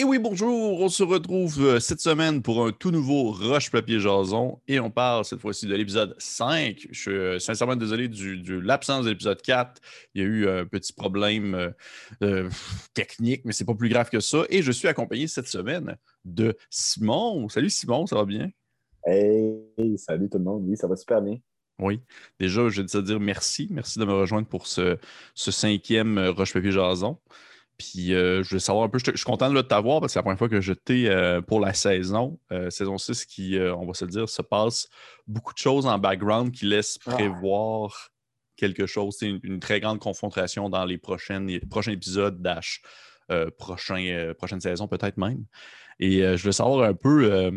Et oui, bonjour, on se retrouve euh, cette semaine pour un tout nouveau Roche Papier Jason et on parle cette fois-ci de l'épisode 5. Je suis euh, sincèrement désolé de l'absence de l'épisode 4. Il y a eu un petit problème euh, technique, mais c'est pas plus grave que ça. Et je suis accompagné cette semaine de Simon. Salut Simon, ça va bien? Hey, salut tout le monde. Oui, ça va super bien. Oui. Déjà, je vais te dire merci. Merci de me rejoindre pour ce, ce cinquième Roche Papier Jason. Puis euh, je veux savoir un peu, je, suis content de t'avoir parce que c'est la première fois que je t'ai euh, pour la saison. Euh, saison 6 qui, on va se le dire, se passe beaucoup de choses en background qui laissent ah. prévoir quelque chose. C'est une, très grande confrontation dans les, prochaines, prochains épisodes d'Ash, prochain, prochaine saison peut-être même. Et je veux savoir un peu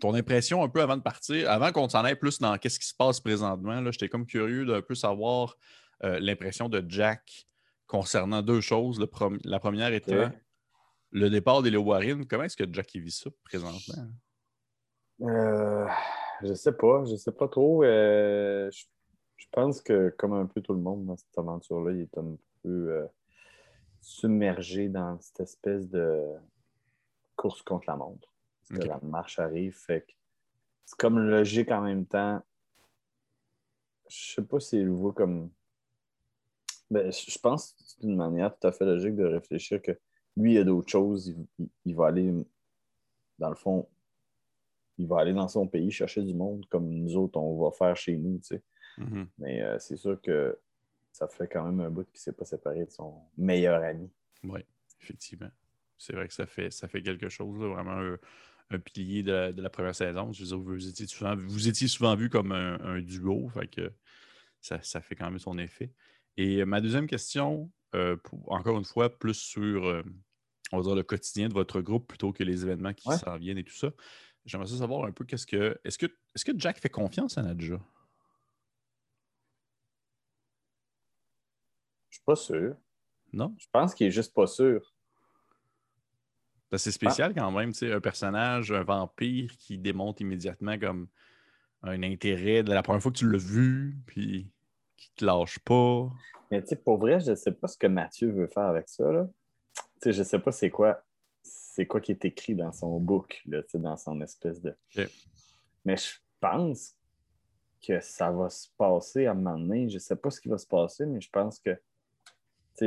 ton impression un peu avant de partir, avant qu'on s'en aille plus dans qu'est-ce qui se passe présentement. J'étais comme curieux d'un peu savoir l'impression de Jack concernant deux choses. la première était le départ des Warren. Comment est-ce que Jackie vit ça présentement? Euh, je sais pas. Je sais pas trop. Euh, je, pense que, comme un peu tout le monde dans cette aventure-là, il est un peu euh, submergé dans cette espèce de course contre la montre. Parce que la marche arrive. Fait c'est comme logique en même temps. Je sais pas s'il voit comme ben, je pense que c'est une manière tout à fait logique de réfléchir que lui, il a d'autres choses. Il, va aller, dans le fond, il va aller dans son pays chercher du monde comme nous autres, on va faire chez nous. Tu sais. Mm-hmm. Mais euh, c'est sûr que ça fait quand même un bout qu'il ne s'est pas séparé de son meilleur ami. Oui, effectivement. C'est vrai que ça fait, ça fait quelque chose, vraiment un, pilier de la, première saison. Je veux dire, vous étiez souvent, vous étiez souvent vu comme un, duo, fait que ça, ça, fait quand même son effet. Et ma deuxième question, euh, encore une fois, plus sur euh, on va dire le quotidien de votre groupe plutôt que les événements qui s'en viennent et tout ça. J'aimerais savoir un peu qu'est-ce que. Est-ce que est-ce que Jack fait confiance à Nadja? Je suis pas sûr. Non? Je pense qu'il est juste pas sûr. C'est spécial quand même, tu sais, un personnage, un vampire qui démontre immédiatement comme un intérêt de la première fois que tu l'as vu, puis qui te lâche pas. Mais tu sais, pour vrai, je ne sais pas ce que Mathieu veut faire avec ça. Là. Tu sais, je sais pas c'est quoi c'est quoi qui est écrit dans son book, là, dans son espèce de. Mais je pense que ça va se passer à un moment donné. Je sais pas ce qui va se passer, mais je pense que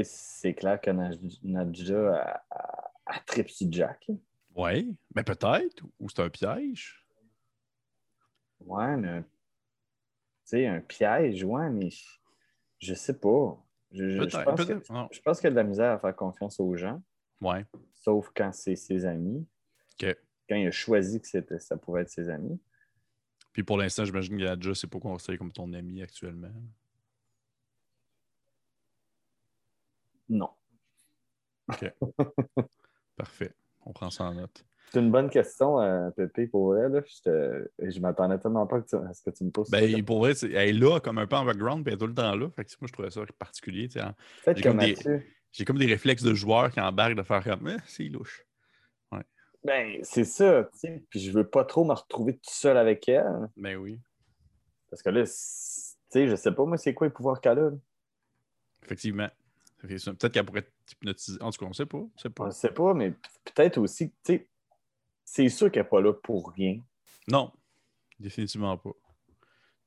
c'est clair que Nadja a, a, a Jack. Oui, mais peut-être. Ou c'est un piège. Ouais, mais sais, un piège, ouais, mais je sais pas. Je, pense que, je, pense qu'il y a de la misère à faire confiance aux gens. Ouais. Sauf quand c'est ses amis. Quand il a choisi que ça pouvait être ses amis. Puis pour l'instant, j'imagine qu'il a déjà c'est pas considéré comme ton ami actuellement. Non. OK. Parfait. On prend ça en note. C'est une bonne question, euh, Pépé, pour elle. Je, je m'attendais tellement pas à ce que tu me poses. Ben, pour vrai, elle est là, comme un peu en background, puis elle est tout le temps là. Fait que, moi, je trouvais ça particulier. J'ai comme, des... comme des réflexes de joueur qui embarquent de faire comme eh, c'est louche. Ouais. Ben, c'est ça, tu sais. Puis je veux pas trop me retrouver tout seul avec elle. Ben oui. Parce que là, tu sais, je sais pas, moi, c'est quoi les pouvoirs qu'elle a. Effectivement. Peut-être qu'elle pourrait être hypnotisée. En tout cas, on ne sait pas. On sait pas, on sait pas mais peut-être aussi, tu sais, c'est sûr qu'elle n'est pas là pour rien. Non, définitivement pas.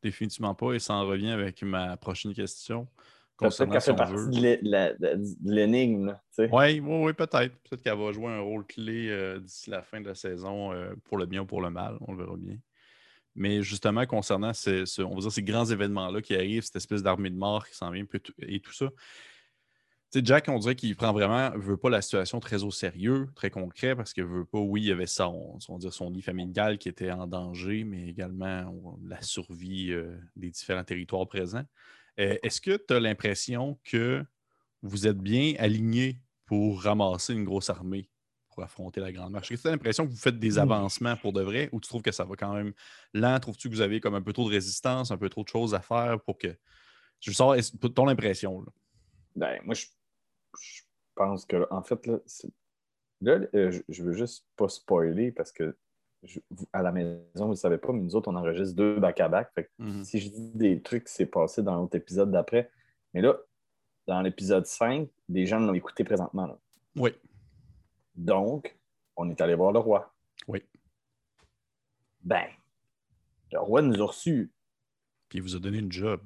Définitivement pas. Et ça en revient avec ma prochaine question. Concernant qu'elle fait partie de l'énigme. Oui, oui, oui, peut-être. Peut-être qu'elle va jouer un rôle clé euh, d'ici la fin de la saison, euh, pour le bien ou pour le mal. On le verra bien. Mais justement, concernant ces, on va dire ces grands événements-là qui arrivent, cette espèce d'armée de mort qui s'en vient et tout ça, Jack, on dirait qu'il prend vraiment, veut pas la situation très au sérieux, très concret, parce qu'il veut pas, oui, il y avait son, dire, son lit familial qui était en danger, mais également la survie euh, des différents territoires présents. Euh, est-ce que tu as l'impression que vous êtes bien aligné pour ramasser une grosse armée pour affronter la Grande Marche? Est-ce que tu as l'impression que vous faites des avancements pour de vrai ou tu trouves que ça va quand même lent? Trouves-tu que vous avez comme un peu trop de résistance, un peu trop de choses à faire pour que. Je veux savoir ton impression. Là? Ben, moi, je je pense que, en fait, là, là euh, je veux juste pas spoiler parce que à la maison, vous ne savez pas, mais nous autres, on enregistre deux back-à-back. Mhm. Si je dis des trucs qui s'est passé dans l'autre épisode d'après, mais là, dans l'épisode 5, les gens l'ont écouté présentement. Oui. Donc, on est allé voir le roi. Oui. Ben, le roi nous a reçus. Puis il vous a donné une job.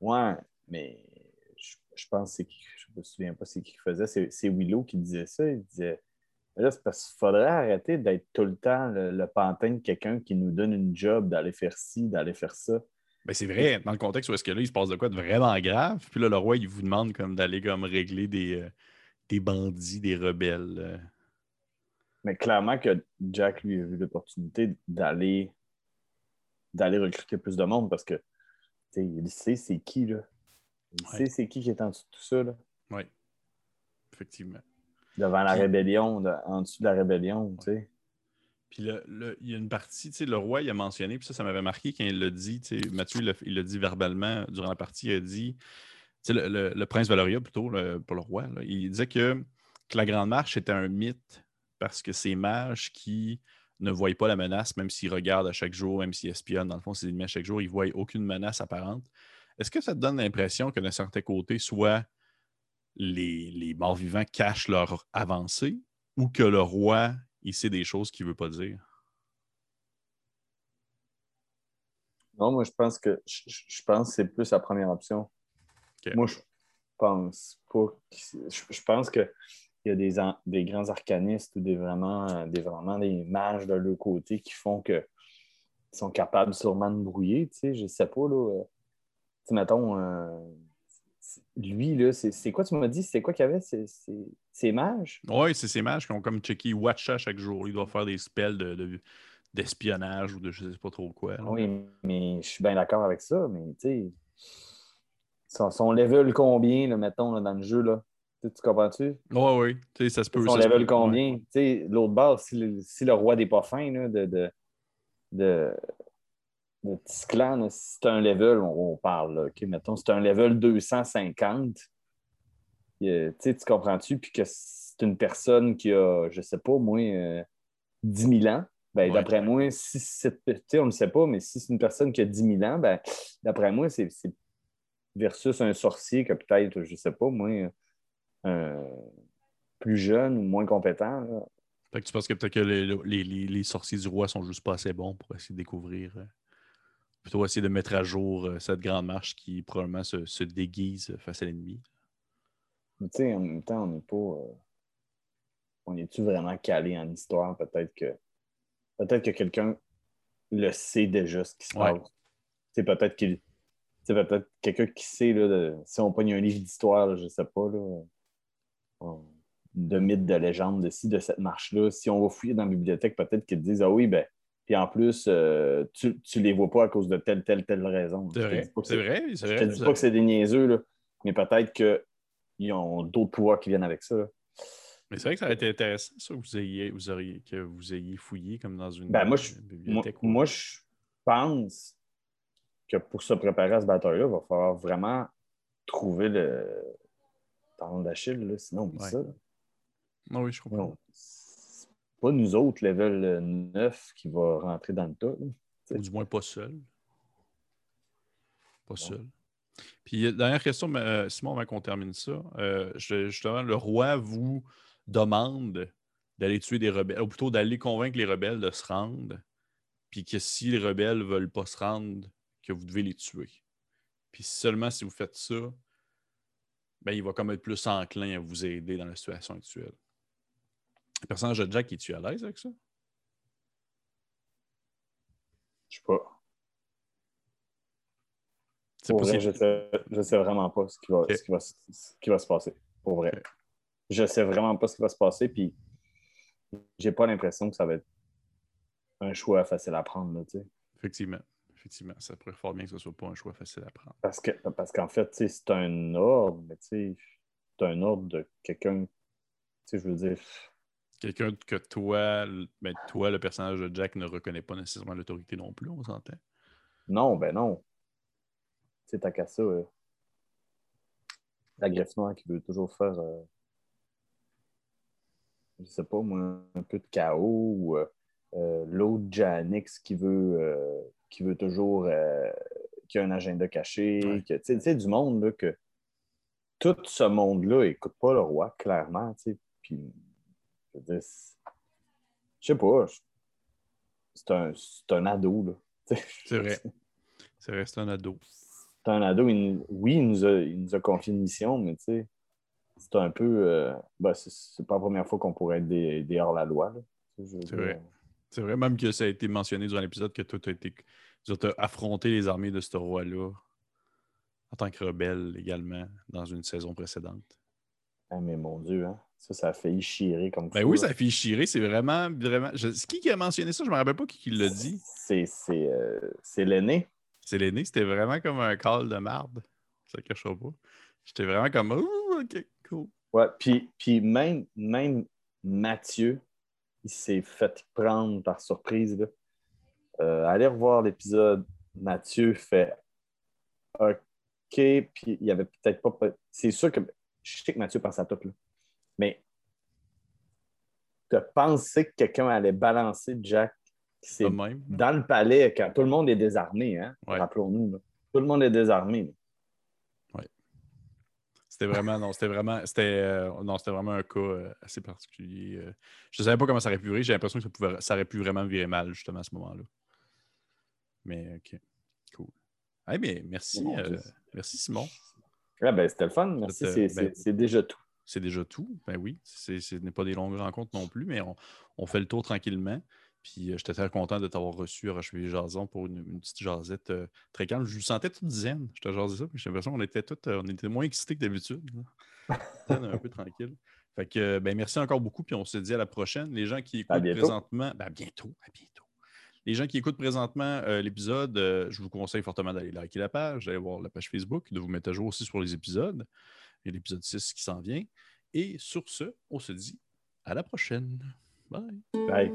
Ouais, mais je, pense que je me souviens pas c'est qui qui faisait. C'est, Willow qui disait ça. Il disait Là, c'est parce qu'il faudrait arrêter d'être tout le temps le, le pantin de quelqu'un qui nous donne une job d'aller faire ci, d'aller faire ça. Ben, c'est vrai, dans le contexte où est-ce que là, il se passe de quoi de vraiment grave. Puis là, le roi, il vous demande comme d'aller comme régler des, euh, des bandits, des rebelles. euh. Mais clairement que Jack lui a vu l'opportunité d'aller d'aller recruter plus de monde parce que il sait c'est qui là. Il Ouais. sait c'est qui qui est en dessous de tout ça. Oui, effectivement. Devant la Puis- rébellion, de- en dessous de la rébellion, tu sais. Puis le- le- il y a une partie, tu sais, le roi, il a mentionné, puis ça, ça m'avait marqué quand il l'a dit, tu sais, Mathieu, il l'a- dit verbalement durant la partie, il a dit, tu sais, le, le- prince Valoria, plutôt, le- pour le roi, là, il disait que, que la Grande Marche était un mythe parce que ces mages qui ne voient pas la menace, même s'ils regardent à chaque jour, même s'ils espionnent, dans le fond, ses ennemis à chaque jour, ils ne voient aucune menace apparente. Est-ce que ça te donne l'impression que d'un certain côté, soit les, les morts-vivants cachent leur avancée ou que le roi, il sait des choses qu'il ne veut pas dire? Non, moi je pense que je, pense que c'est plus la première option. Moi, je pense pas que- je, je pense que il y a des, an- des grands arcanistes ou des vraiment, des vraiment des mages de leur côté qui font que ils sont capables sûrement de brouiller, tu sais, je sais pas, là. Mettons, euh, lui, là, c'est quoi tu m'as dit? C'est quoi qu'il y avait? C'est mages? Oui, c'est ces mages qui ont comme checké Watcha chaque jour. Ils doivent faire des spells de- de- d'espionnage ou de je sais pas trop quoi. là. Oui, mais je suis bien d'accord avec ça, mais tu sais, son, son level combien, là, mettons, là, dans le jeu, là? Tu, tu comprends-tu? Oui, oui. Tu sais, ça se peut. Son level combien? Tu sais, l'autre base, si le, si le roi des pas fins, là, de, de, de, Tisclan, là, si c'est un level, on, parle, là, OK, mettons, c'est un level 250, euh, tu comprends-tu? Puis que c'est une personne qui a, je sais pas, moi, euh, 10 000 ans, ben, Ouais. d'après moi, si c'est, on ne le sait pas, mais si c'est une personne qui a 10 000 ans, ben, d'après moi, c'est, versus un sorcier qui a peut-être, je sais pas, moi, un plus jeune ou moins compétent. là. Fait que tu penses que peut-être que les, les- les- les sorciers du roi sont juste pas assez bons pour essayer de découvrir. Euh, plutôt essayer de mettre à jour euh, cette grande marche qui probablement se, se déguise face à l'ennemi. Mais tu sais, en même temps, on n'est pas. euh, on est-tu vraiment calé en histoire? Peut-être que. Peut-être que quelqu'un le sait déjà ce qui se passe. Tu sais, peut-être qu'il. Sais, peut-être quelqu'un qui sait, là, de- si on pogne un livre d'histoire, je sais pas, là, on- de mythes, de légendes, de ci, de cette marche-là, si on va fouiller dans la bibliothèque, peut-être qu'ils disent Ah oui, ben, puis en plus, euh, tu, tu les vois pas à cause de telle, telle, telle raison. C'est vrai, c'est Je vrai. te dis pas que c'est des niaiseux, là, mais peut-être qu'ils ont d'autres pouvoirs qui viennent avec ça. là. Mais c'est vrai que ça aurait été intéressant, ça, que vous ayez, vous auriez, que vous ayez fouillé comme dans une Ben, moi, je- Moi, bibliothèque. ou- moi, je pense que pour se préparer à ce bataille-là, il va falloir vraiment trouver le talon d'Achille, sinon, Ouais. ça. là. Ah oui, je comprends. Non, pas nous autres, level 9, qui va rentrer dans le tas. là. Ou du moins pas seul. Pas seul. Puis, euh, dernière question, euh, Simon, avant qu'on termine ça. euh, justement, le roi vous demande d'aller tuer des rebelles, ou plutôt d'aller convaincre les rebelles de se rendre, puis que si les rebelles ne veulent pas se rendre, que vous devez les tuer. Puis seulement si vous faites ça, ben, il va comme être plus enclin à vous aider dans la situation actuelle. Le personnage de Jack, es-tu à l'aise avec ça? Je sais pas. C'est Pour pas vrai, je sais, je sais vraiment pas ce qui va, ce qui va, se- ce qui va se passer. Pour vrai. Je sais vraiment pas ce qui va se passer, puis j'ai pas l'impression que ça va être un choix facile à prendre. Là, tu sais. Effectivement. Effectivement. Ça pourrait fort bien que ce ne soit pas un choix facile à prendre. Parce que parce qu'en fait, c'est un ordre, mais c'est un ordre de quelqu'un. Je veux dire. Quelqu'un que toi, ben, toi, le personnage de Jack ne reconnaît pas nécessairement l'autorité non plus, on s'entend? Non, ben non. Tu sais, t'as qu'à ça. euh, la greffe noire qui veut toujours faire. euh, je sais pas, moi, un peu de chaos ou euh, euh, l'autre Janix qui veut, qui veut toujours. qui a un agenda caché. Ouais. que- tu sais, du monde, là, que tout ce monde-là écoute pas le roi, clairement, tu sais. Puis Je sais pas. C'est un, un, ado, là. C'est vrai. C'est vrai, c'est un ado. C'est un ado. oui, il nous, a, il nous a confié une mission, mais tu sais, c'est un peu. Euh, ben, c'est pas la première fois qu'on pourrait être des, des hors-la-loi. C'est vrai. C'est vrai, même que ça a été mentionné durant l'épisode que toi, tu as, été, affronté les armées de ce roi-là en tant que rebelle également dans une saison précédente. Ah, mais mon Dieu, hein? Ça, ça a failli chirer comme Ben oui, ça a failli chirer. C'est vraiment, vraiment. C'est qui qui a mentionné ça? Je ne me rappelle pas qui, l'a dit. C'est euh, l'aîné. C'est l'aîné. C'était vraiment comme un call de marde. Ça ne cache pas. J'étais vraiment comme, OK, cool. Ouais, puis, puis même, même Mathieu, il s'est fait prendre par surprise. Là. Euh, allez revoir l'épisode. Mathieu fait OK, puis il y avait peut-être pas. C'est sûr que je sais que Mathieu pense à tout, là. Mais de penser que quelqu'un allait balancer Jack c'est dans le palais quand tout le monde est désarmé, hein? rappelons-nous. Tout le monde est désarmé. C'était vraiment, non, c'était vraiment, c'était, euh, non, c'était vraiment un cas euh, assez particulier. Euh. je ne savais pas comment ça aurait pu virer. J'ai l'impression que ça, pouvait, ça aurait pu vraiment virer mal, justement, à ce moment-là. Mais, OK. Cool. Eh merci, merci Simon. Ah, ben, c'était le fun. Merci. Ben c'est, déjà tout. C'est déjà tout. Ben oui. Ce n'est pas des longues rencontres non plus, mais on, on fait le tour tranquillement. Puis euh, j'étais très content de t'avoir reçu à Rocheville Jason pour une, petite jasette euh, très calme. Je me sentais toute zen. Je te jasais ça, puis j'ai l'impression qu'on était tous, euh, on était moins excités que d'habitude. un peu tranquille. Fait que ben merci encore beaucoup, puis on se dit à la prochaine. Les gens qui écoutent présentement, ben bientôt, à bientôt. Les gens qui écoutent présentement l'épisode, je vous conseille fortement d'aller liker la page, d'aller voir la page Facebook, de vous mettre à jour aussi sur les épisodes. Il y a l'épisode 6 qui s'en vient. Et sur ce, on se dit à la prochaine. Bye. Bye.